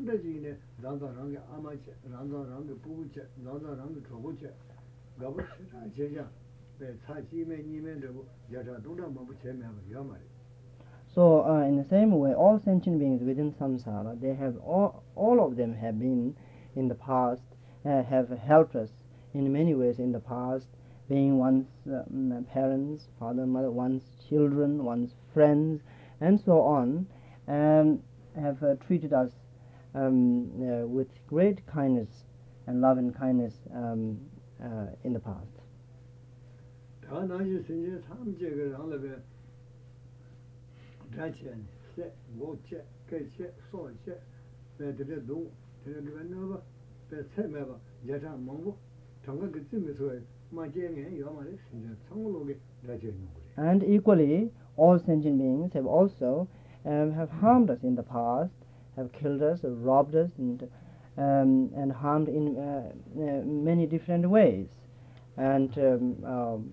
sūda jīne rāndā rāngi āmā che, rāndā rāngi pūgu che, rāndā rāngi chōgu che, gāpa sūdā jēyā, cā jīme nīme rāgu yāchā dūdā māmbu che mēma yā mā rī. So uh, in the same way, all sentient beings within samsara, they have all, all of them have been in the past, uh, have helped us in many ways in the past, being one's um, parents, father, mother, one's children, one's friends, and so on, um, have uh, treated us um, uh, with great kindness and love and kindness um, uh, in the past. And equally, all sentient beings have also um, have harmed us in the past. have killed us, robbed us, and um, and harmed in uh, uh, many different ways. And um, um,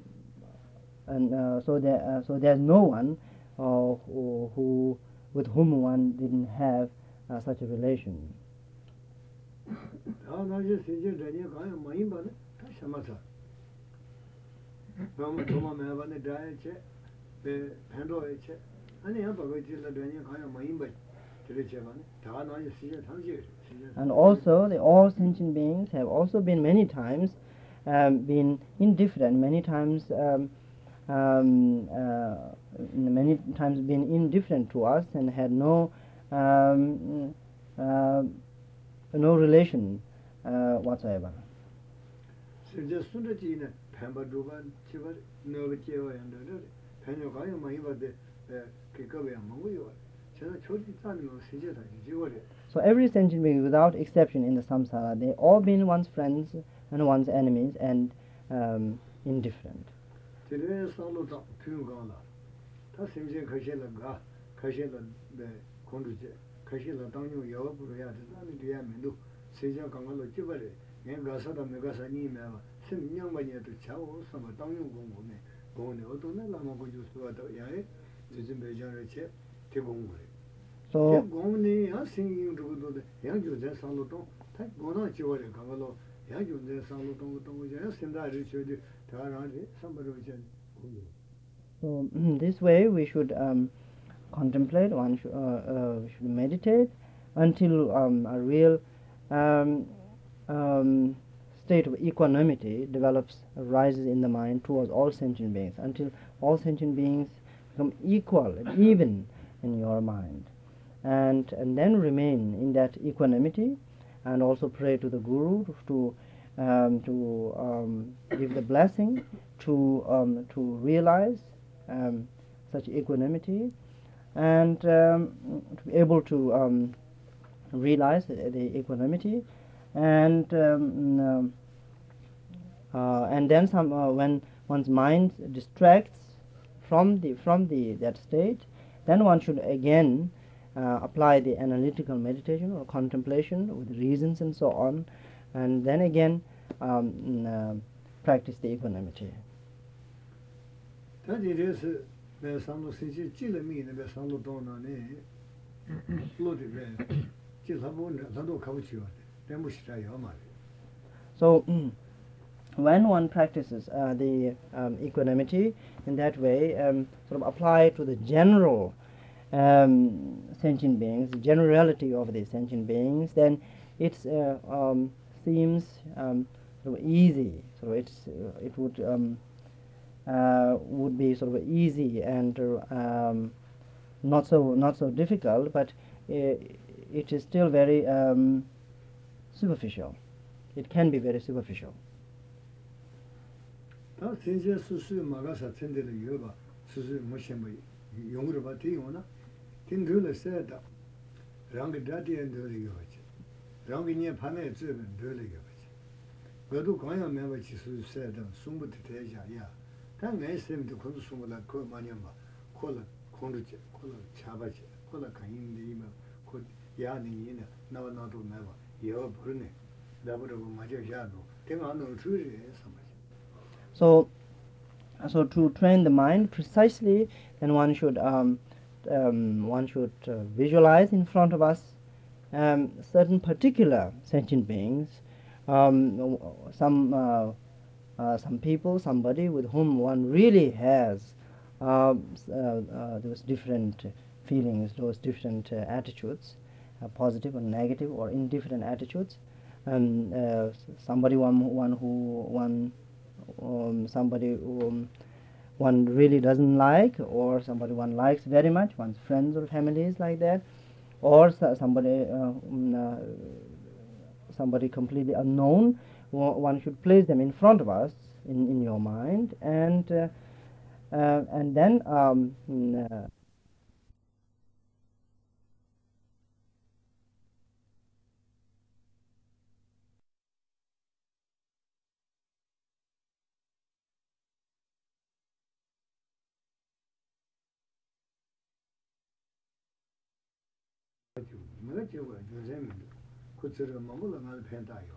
and uh, so there uh, so there's no one uh, who, who with whom one didn't have uh, such a relation. And also, the all sentient beings have also been many times um, been indifferent, many times um, um, uh, many times been indifferent to us and had no um, uh, no relation uh, whatsoever. So just so that you know, pamba duba chiba no chewa and panya kaya mahiba de kikawa ya mungu yawa. So every sentient being without exception in the samsara, they all been one's friends and one's enemies and um, indifferent. te gong re so te gong ni ya sing yin ru do de ya ju de sang lu tong ta go na chi wa re ga lo ya ju de sang lu tong tong ya sin da ri chi de ta ra ri sam ba ru chen so this way we should um contemplate one should, uh, uh, should meditate until um, a real um, um, state of equanimity develops arises in the mind towards all sentient beings. Until all sentient beings become equal and even in your mind. And, and then remain in that equanimity and also pray to the Guru to, um, to um, give the blessing to, um, to realize um, such equanimity and um, to be able to um, realize the, the equanimity and uh, and then some uh, when one's mind distracts from the from the that state then one should again uh, apply the analytical meditation or contemplation with reasons and so on. And then again um, uh, practice the equanimity. That it is the samlo sinji chile mi ne samlo dona ne lo de be chile bo ne dando kawo chiwa de mo shira yo ma so mm, when one practices uh, the um, equanimity in that way, um, sort of apply to the general um, sentient beings, the generality of the sentient beings, then it uh, um, seems um, sort of easy. So it's uh, it would um, uh, would be sort of easy and not so not so difficult, but uh, it is still very superficial. It can be very superficial. 다 신시 수수 마가사 텐데를 여봐 수수 뭐셴 뭐 용으로 봐 되요나 딘들을 세다 랑게 다디엔들이 요지 랑게 니 판에 쯔는 들이 요지 그도 관여 매버 지수 세다 숨부터 대자야 당내 셈도 그도 숨보다 그 많이 봐 콜라 콘르지 콜라 차바지 콜라 간인데 그 야니 이나 나와 나도 매봐 여 버네 나버고 맞아 야도 내가 안 넣을 줄이 삼아 So, so to train the mind precisely, then one should um, um, one should uh, visualize in front of us um, certain particular sentient beings, um, some uh, uh, some people, somebody with whom one really has uh, uh, uh those different feelings, those different uh, attitudes, uh, positive or negative or indifferent attitudes, and uh, somebody one one who one um, somebody whom one really doesn't like, or somebody one likes very much, one's friends or families like that, or so- somebody uh, mm, uh, somebody completely unknown. One should place them in front of us in, in your mind, and uh, uh, and then um, 내가 제가 요즘 코츠를 먹으러 날 팬다요.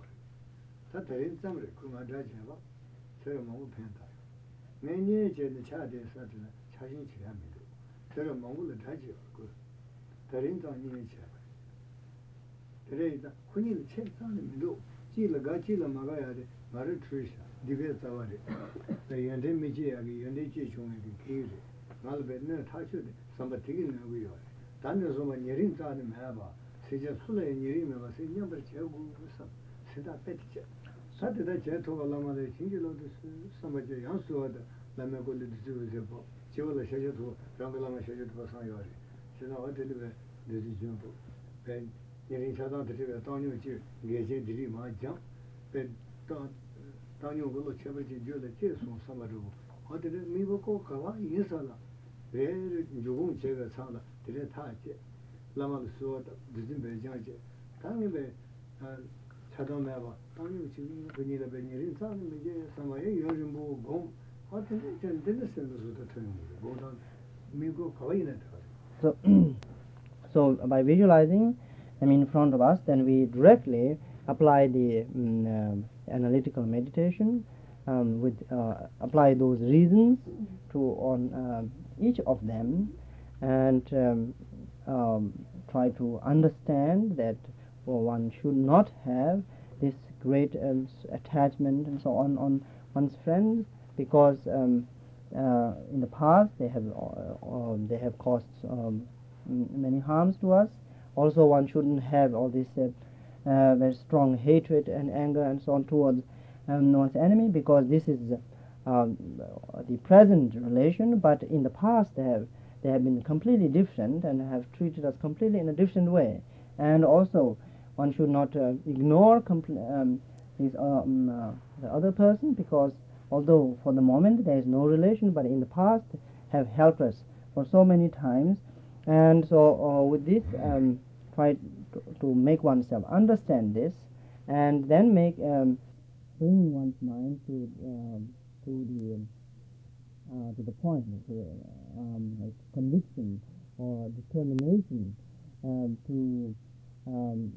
다 대린 잠을 그만 자지봐. 제가 먹고 팬다요. 내년에 제는 차대 사들 자신 지합니다. 제가 먹으러 자지요. 그 대린 잠이 제. 그래다 군인 책상에 밀어 지를 가지를 막아야 돼. 말을 들으셔. 디베 자와리. 내 연대 미지하게 연대 지중에 기울이. 말베는 타셔. 삼바티긴 하고요. kī nē gu yō rē. 단내 소마 예린 자는 매봐 세제 술에 예린 매봐 세 냠버 제고 무슨 세다 뺏지 사대다 제토가 라마데 진지로도 삼바제 양수와다 남의 걸리 뒤지고 봐 지원을 셔셔도 랑글라마 셔셔도 상요리 지나 어디를 내지 좀 배, 예린 차단 드리베 당뇨지 예제 드리 마장 배, 당 당뇨 걸로 쳐버지 줘도 계속 삼바르고 어디를 미보고 가와 인사라 왜 조금 제가 차다 tere taa che, lama suwa dhizin pe jang che, tangi pe chadang me ba, tangi chi kanyi la pe nyirin, tangi me je samaya yorimbo gom, a tene chen tene sendo su ta tangi, go dang, mi go kawaii na ta. So, so by visualizing, I mean, in front of us, then we directly apply the um, uh, analytical meditation um, with uh, apply those reasons to on uh, each of them. And um, um, try to understand that well, one should not have this great s- attachment and so on on one's friends because um, uh, in the past they have uh, um, they have caused um, many harms to us. Also, one shouldn't have all this uh, uh, very strong hatred and anger and so on towards one's enemy because this is the present relation, but in the past they have they have been completely different and have treated us completely in a different way. And also, one should not uh, ignore compl- um, this, um, uh, the other person because although for the moment there is no relation, but in the past have helped us for so many times. And so, uh, with this, um, try to, to make oneself understand this, and then make um, bring one's mind to um, to the uh, to the point, um, like conviction or determination um, to um,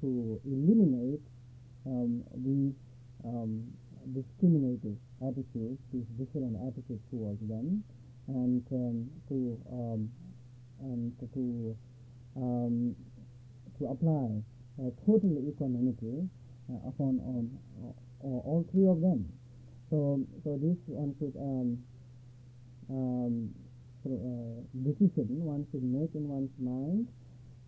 to eliminate um, these um, discriminative attitudes, these different attitudes towards them, and um, to and to to apply uh, total equanimity uh, upon all, all three of them. So, so this one should um, uh, decision one should make in one's mind,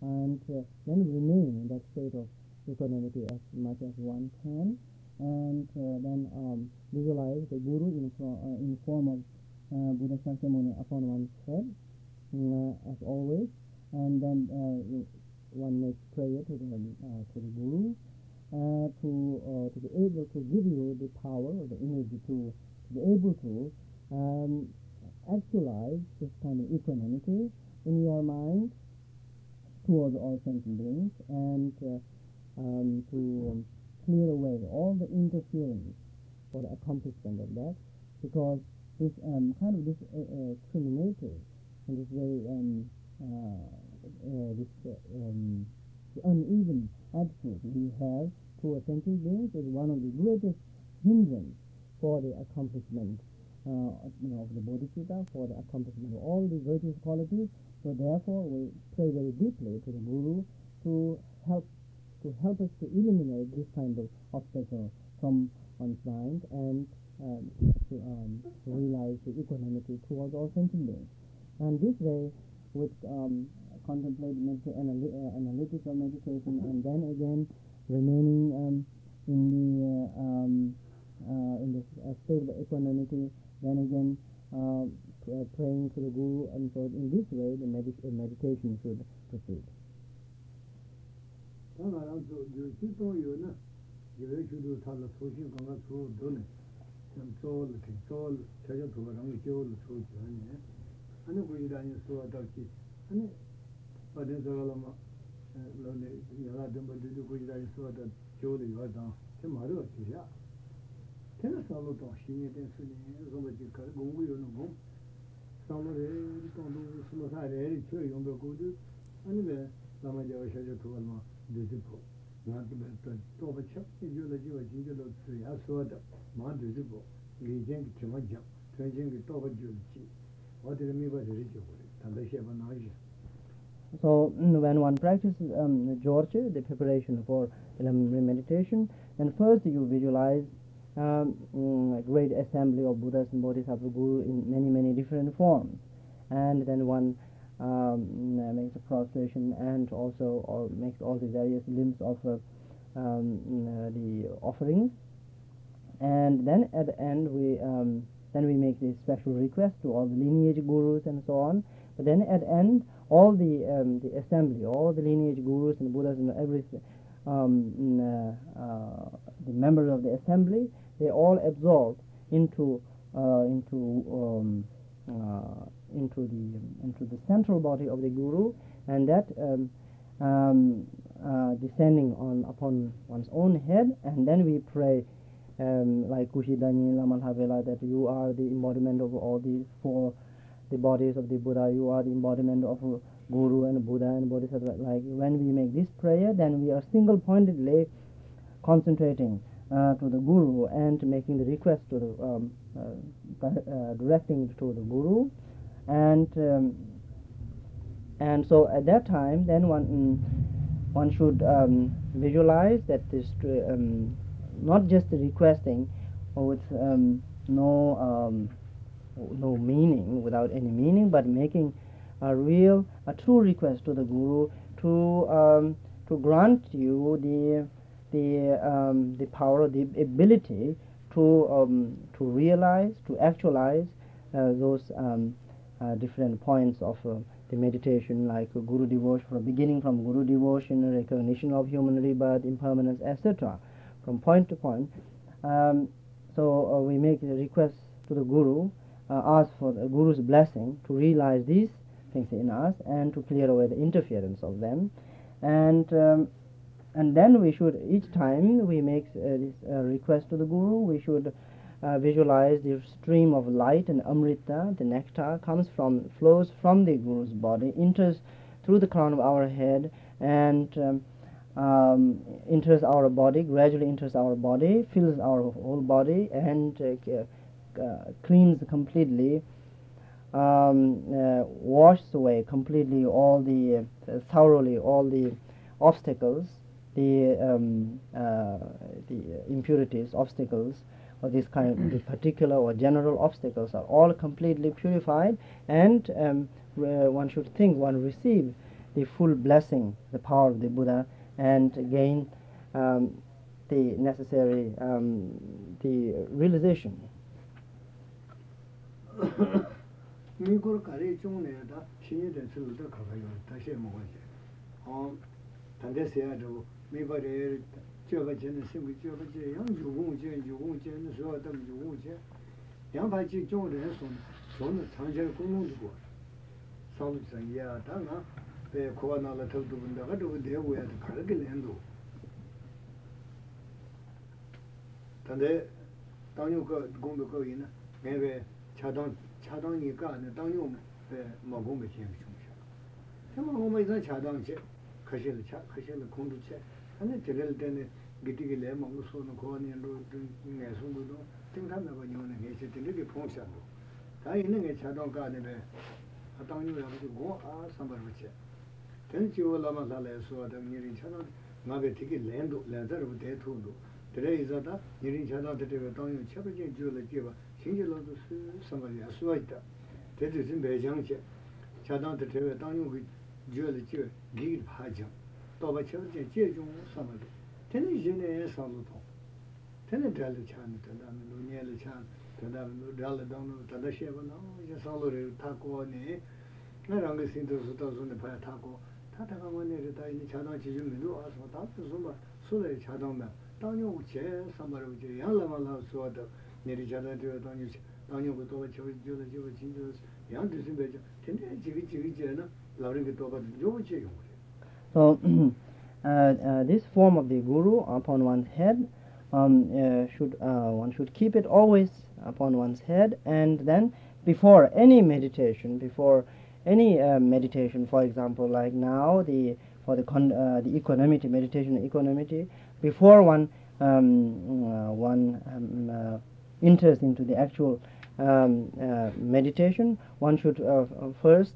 and uh, then remain in that state of equanimity as much as one can, and uh, then um, visualize the guru in, fro- in form of Buddha Shakyamuni upon one's head, as always, and then one makes prayer to the to the guru uh, to uh, to be able to give you the power or the energy to, to be able to um, actualize this kind of equanimity in your mind towards all sentient beings and uh, um, to clear away all the interference for the accomplishment of that because this um, kind of this uh, uh, discriminative and this very um, uh, uh, this uh, um, uneven attitude we have towards sentient beings is one of the greatest hindrance for the accomplishment you know, of the bodhisattva, for the accomplishment of all the virtuous qualities. So therefore, we pray very deeply to the Guru to help to help us to eliminate this kind of obstacle from one's mind and um, to um, realize the equanimity towards all sentient beings. And this way, with um, contemplative analy- uh, analytical meditation, and then again remaining um, in the uh, um, uh, in the uh, state of equanimity, Then again, uh, uh, praying to the Guru and so in this way the medit uh, meditation should proceed. ānā tena sālo tōng shīngi ten sūni zōba jī kāri gōngu yō nō gōng sālo rē rī tōng dō sūma sā rē rī chō yōng bē kō dō anī bē dāma jā wā shā jā tō wā nō dō jī pō ngā tō bē tō tō bā chā jī yō lā jī wā jī jī lō tsū yā sō dā mā dō jī pō ngī jēng kī tī mā jā tō jēng kī tō bā jī wā jī wā tī rī mī bā rī jī wā rī tā bē shē bā nā jī So when one practices um, George, the preparation for um, meditation, then first you visualize um, mm, great assembly of Buddhas and Bodhisattva Guru in many, many different forms. And then one um, mm, makes a prostration and also makes all the various limbs of uh, um, mm, uh, the offering. And then at the end we um, then we make this special request to all the lineage gurus and so on. But then at the end, all the um, the assembly, all the lineage gurus and Buddhas and every um, uh, uh, the members of the assembly, they all absorb into uh, into um, uh, into the into the central body of the guru, and that um, um, uh, descending on upon one's own head, and then we pray um, like Kushidani Lamalhavela that you are the embodiment of all these four the bodies of the Buddha, you are the embodiment of Guru and Buddha and Bodhisattva. Like when we make this prayer, then we are single pointedly concentrating to the Guru and making the request to the um, uh, uh, directing to the Guru, and um, and so at that time, then one mm, one should um, visualize that this uh, um, not just the requesting with um, no um, no meaning, without any meaning, but making a real, a true request to the Guru to um, to grant you the the um, the power, the ability to um, to realize, to actualize uh, those um, uh, different points of uh, the meditation, like Guru devotion, from beginning from Guru devotion, recognition of human rebirth, impermanence, etc., from point to point. Um, so uh, we make a request to the Guru, uh, ask for the Guru's blessing to realize these things in us and to clear away the interference of them, and um, and then we should each time we make uh, this uh, request to the Guru, we should uh, visualize the stream of light and amrita, the nectar comes from flows from the Guru's body, enters through the crown of our head, and um, um, enters our body, gradually enters our body, fills our whole body, and uh, uh, cleans completely, um, uh, washes away completely all the, thoroughly all the obstacles, the, um, uh, the impurities, obstacles, or this kind, the particular or general obstacles are all completely purified, and um, where one should think one receive the full blessing, the power of the Buddha, and gain um, the necessary um, the realization. mī kōr kārī chōng nē dā shīnyē dā tsū dā kāpā yō dā shē mō gā chē āng tāndē sēyā dā wō mī bā rē rē chō mīpa rē chōpa chē nā sīmbu chōpa chē yāng yūgōng chē, yūgōng chē nā sōwa tam yūgōng chē yāng pā chī chōng rē sō nā sō nā tāng chē kōng nōng tō kō sā lō chā yā tā ngā pē kōwa nā lā tāp tō bundā kā tō kō dē wā yā tā kā rā kī lēn tō tāndē tāng yō kā gōng bē kō yī na ngē bē chā tāng chā tāng yī kā nā tāng yō mā gōng bē chē mā chōng chā kashil cha, kashil kundu cha, ane tiril tene giti ki le mungu su nu kuwa nyen ru, ngay su ngu du, ting san naba nyo na ngay che tene ki pong sha du. Ta ina ngay cha tong ka ne be, a tang nyo ya buchi go a sambar bu che. Ten chi wo lama la le su a tam nyirin cha tong, nga be tiki len du, len zar bu de tu du. Tere iza ta nyirin cha tong tere be tang nyo che pa jen ju le je ba, shing je lo du su sambar ya su a ita. Tere zin be jang che, cha tong tere be tang nyo ki jyōla jyō gīr bhājyam tōpa chabu jyō jyō yōngu samadhi tēne jyōne yé sālu tō tēne dhāla chāni tadā mi nō nyēla chāni tadā mi nō dhāla dāng tadā shēba nā yé sālu rē tā kuwa nē nā rāngi sīntu su tā su nē pāyā tā kuwa tā tā kāngwa nē rē tā yé chādāng chī yō mi nō ā sā tā tu su mā su lē chādāng mā tāng yō chē sāma rō chē yāng lā mā lā su wā tā nē rē chādāng chē tāng yō chē tāng yō ku tōpa chabu jyōla jyōla jīn jyōla yāng dhū sīn bē chā tēne jīgī jīgī jē na So, uh, uh, this form of the guru upon one's head, um, uh, should uh, one should keep it always upon one's head, and then before any meditation, before any uh, meditation, for example, like now the for the con- uh, the equanimity meditation, equanimity, before one um, uh, one um, uh, enters into the actual um, uh, meditation, one should uh, first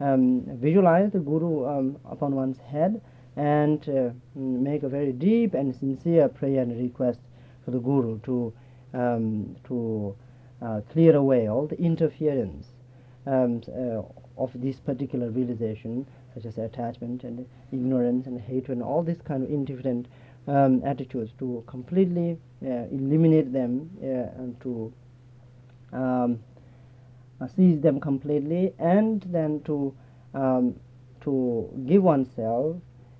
um, visualize the guru um, upon one's head and uh, make a very deep and sincere prayer and request for the guru to um, to uh, clear away all the interference um, uh, of this particular realization, such as attachment and ignorance and hatred and all these kind of indifferent um, attitudes, to completely uh, eliminate them uh, and to um, seize them completely, and then to um, to give oneself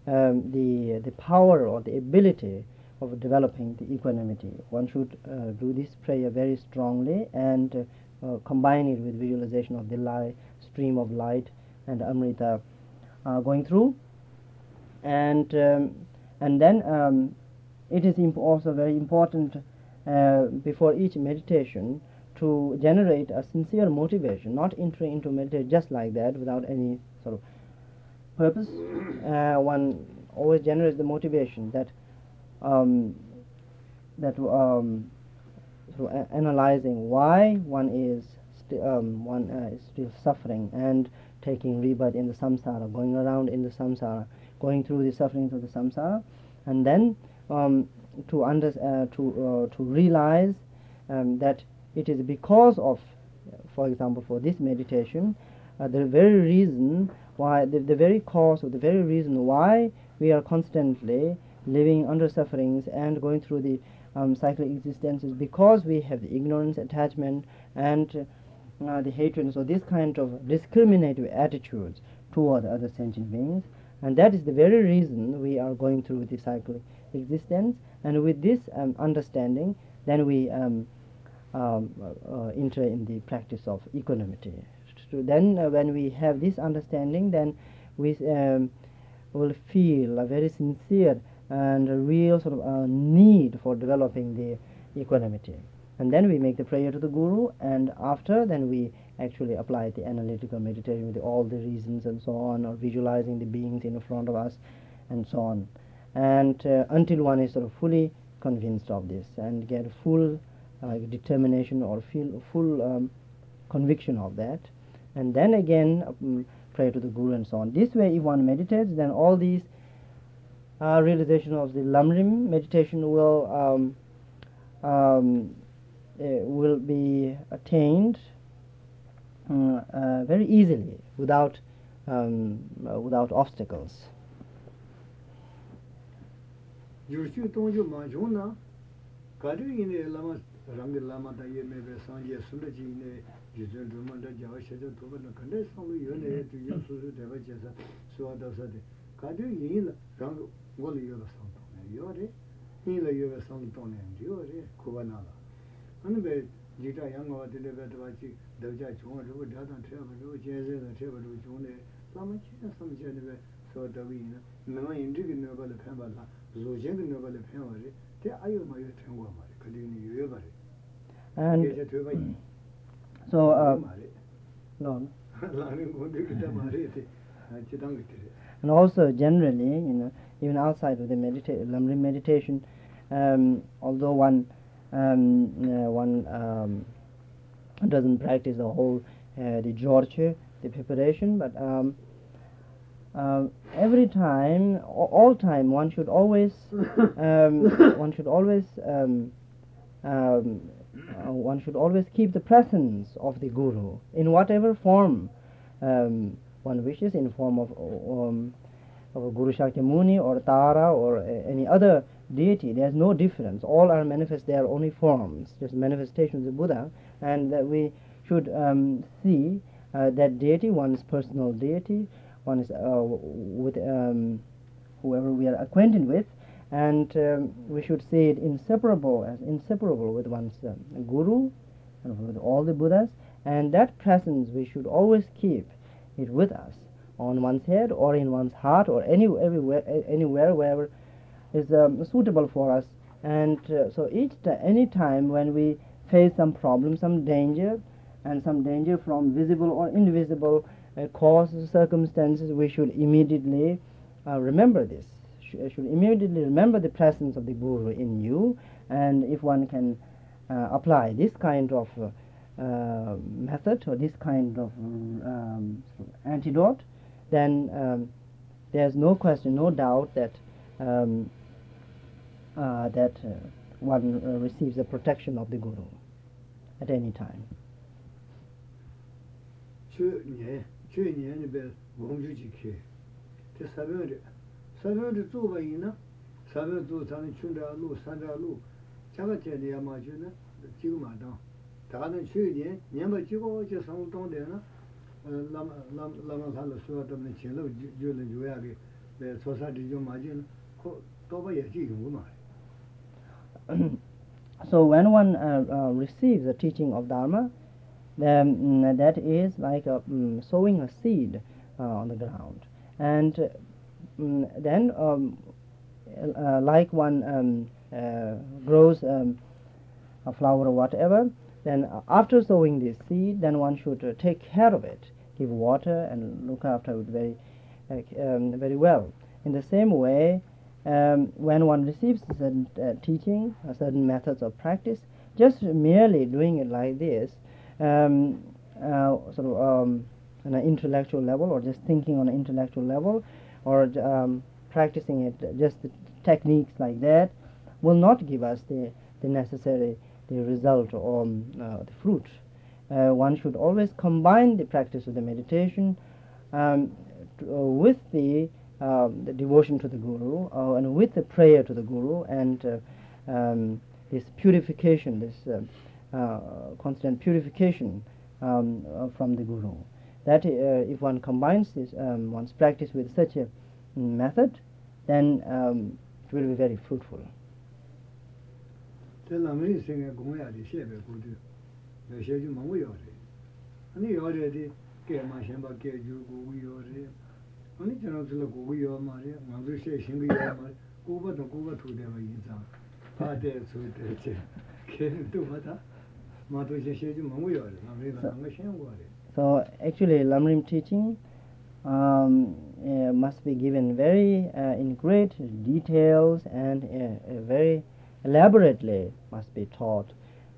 um, the the power or the ability of developing the equanimity. One should uh, do this prayer very strongly and uh, uh, combine it with visualization of the light, stream of light and amrita uh, going through, and um, and then um, it is imp- also very important uh, before each meditation to generate a sincere motivation, not enter into meditation just like that without any sort of purpose. Uh, one always generates the motivation that um, that um, analyzing why one is sti- um, one uh, is still suffering and taking rebirth in the samsara, going around in the samsara, going through the sufferings of the samsara, and then um, to under, uh, to uh, to realize um, that it is because of, for example, for this meditation, uh, the very reason why the, the very cause or the very reason why we are constantly living under sufferings and going through the um, cyclic existence is because we have the ignorance, attachment, and uh, the hatred. So this kind of discriminative attitudes toward other sentient beings, and that is the very reason we are going through the cyclic existence. And with this um, understanding, then we um, um, uh, uh, enter in the practice of equanimity. So then, uh, when we have this understanding, then we um, will feel a very sincere and a real sort of need for developing the equanimity. And then we make the prayer to the Guru, and after, then we actually apply the analytical meditation with all the reasons and so on, or visualizing the beings in front of us, and so on. And uh, until one is sort of fully convinced of this and get full uh, determination or feel full um, conviction of that, and then again um, pray to the Guru and so on. This way, if one meditates, then all these uh, realization of the Lamrim meditation will um, um, uh, will be attained uh, uh, very easily without um, uh, without obstacles. yurchu tongju manchung na kari ine lama rāngi lāma tā ye mē bē sāng ye sūla jī nē jī tsēn rūma tā jāwa shē chā tōpa nā ka nē sāng lū yō nē yé tū yā sū sū tē bā chē sā sūwa tā sā tē kā tē yī lā rāngi wā lī yō bā sāng tō nē yō rē yī lā yō bā sāng tō nē yō rē kubā nā lā ān bē jī tā yā ngā wā tē lē bē tā bā chī dā chā chōng rū bā dā tā tē bā rū chē sē tā tē bā rū chōng nē lāma chē nā sāng chē nē bē sō tā bī yī nā mē mā yī rī kī nē bā lā pēn bā lā zō chē kī nē bā lā pēn wā rē tē āyō mā yō tēng wā mā rē kā tē kī nē yō yō bā rē and so, no. And also generally, you know, even outside of the medita- Lamrim meditation, um, although one um, uh, one um, doesn't practice the whole uh, the Jorchö, the preparation, but um, uh, every time, all time, one should always, um, one should always, um, um, uh, one should always keep the presence of the guru in whatever form um, one wishes, in form of, um, of Guru Shakyamuni or Tara or any other deity. There's no difference. All are manifest. They are only forms, just manifestations of Buddha, and that we should um, see uh, that deity, one's personal deity, one is uh, with um, whoever we are acquainted with, and um, we should see it inseparable as inseparable with one's um, guru and with all the Buddhas, and that presence we should always keep it with us on one's head or in one's heart or any, everywhere, anywhere wherever is um, suitable for us. And uh, so each ti any time when we face some problem, some danger, and some danger from visible or invisible uh, causes, circumstances, we should immediately uh, remember this. sh- should immediately remember the presence of the guru in you. And if one can uh, apply this kind of uh, uh, method or this kind of um, antidote then um, there's no question no doubt that um, uh, that uh, one uh, receives the protection of the guru at any time. Chu ne chu ne ne be gongju ji ke. Te sabe sāpyōng rī tsū bā yī na sāpyōng tsū tāni chūn rā lū, sān rā lū chāpa chē rī yā mā chū na jīg mā tāng tā kā chū yī diān, nyam bā jīg wā chē sāng wū tāng diān na lāma kā lā sūwa tam na chē lā jū lā jū yā kī tsō sā rī jū mā chī na tō bā yā jī yū mā So when one uh, uh, receives the teaching of Dharma, then um, that is like a, um, sowing a seed uh, on the ground. And then um, uh, like one um, uh, grows um, a flower or whatever, then after sowing this seed, then one should uh, take care of it, give water and look after it very, um, very well. In the same way, um, when one receives certain uh, teaching, uh, certain methods of practice, just merely doing it like this, um, uh, sort of um, on an intellectual level, or just thinking on an intellectual level, or um, practicing it just the techniques like that, will not give us the, the necessary the result or uh, the fruit. Uh, one should always combine the practice of the meditation um, uh, with the um, the devotion to the Guru uh, and with the prayer to the Guru and uh, um, this purification, this uh, constant purification um, from the Guru. that if one combines this um, one's practice with such a method then um, it will be very fruitful te la mi se ge gong ya li xie be gu de le xie ju mong yo de ni yo de de ge ma xian ba ge ju gu yo de ni zhen zhe le gu yo ma de ma zu xie xing ge yo ma gu ba de gu ba tu de ba yin zang pa de su de che ke du ba da ma du xie xie ju mong yo de ma mi ba ge xian guo de So actually, Lamrim teaching um, uh, must be given very uh, in great details and uh, uh, very elaborately must be taught,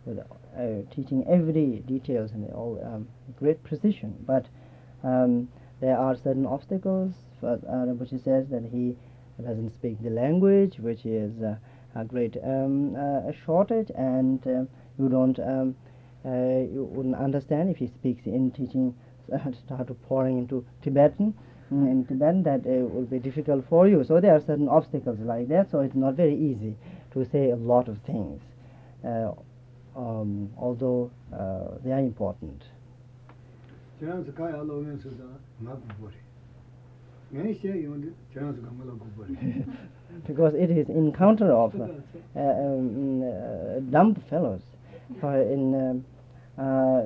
with uh, teaching every details and all um, great precision. But um, there are certain obstacles, for, uh, which says that he doesn't speak the language, which is uh, a great um, uh, shortage, and uh, you don't um, uh, uh, you wouldn't understand if he speaks in teaching, uh, start pouring into Tibetan. Mm, in Tibetan, that uh, will be difficult for you. So there are certain obstacles like that. So it's not very easy to say a lot of things, um, although they are important. Because it is encounter of uh, um, uh, dumb fellows. For in um, uh,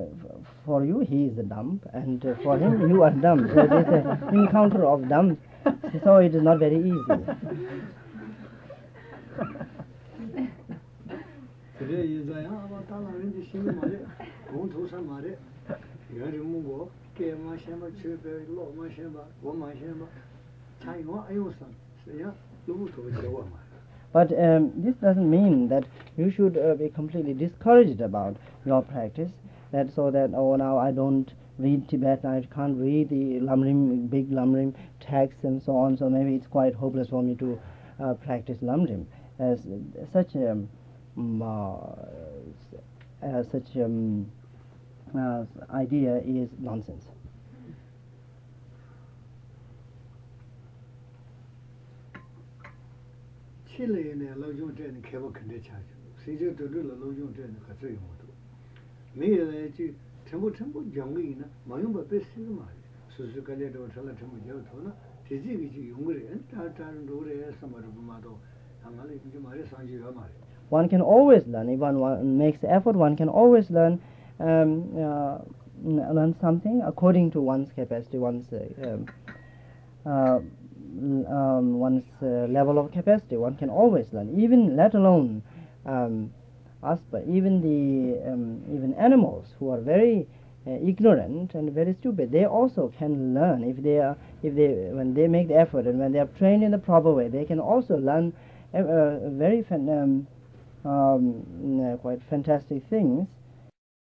for you he is a dumb and uh, for him you are dumb. So it is an encounter of dumb so it is not very easy. But um, this doesn't mean that you should uh, be completely discouraged about your practice. That so that oh now I don't read Tibetan, I can't read the Lamrim, big Lamrim texts and so on, so maybe it's quite hopeless for me to uh, practice Lamrim. As such um, uh, such um, uh, idea is nonsense. xīla yīne lōngyōng chēni kēwa kandē chāchā, sīchā tōdō la lōngyōng chēni khacā yōng tō. Mē yīla yīchī tēmbō tēmbō jāngu yīna mā yōng bā pē sīka mā rī, sūsū kālyā tō chāla tēmbō jāw tō na, tēchī kīchī yōng rī, tā tā rī rō rī sāmbā rūpa mā tō, āngā rī kīchī mā rī sāngchī yō mā rī. One can always learn, if one, one makes the effort, one can always learn um, uh, learn something according to one's capacity, one's uh, um, uh, um, one's uh, level of capacity. One can always learn, even let alone um, us, but even the um, even animals who are very uh, ignorant and very stupid, they also can learn if they are if they when they make the effort and when they are trained in the proper way, they can also learn uh, very fan, um, um, quite fantastic things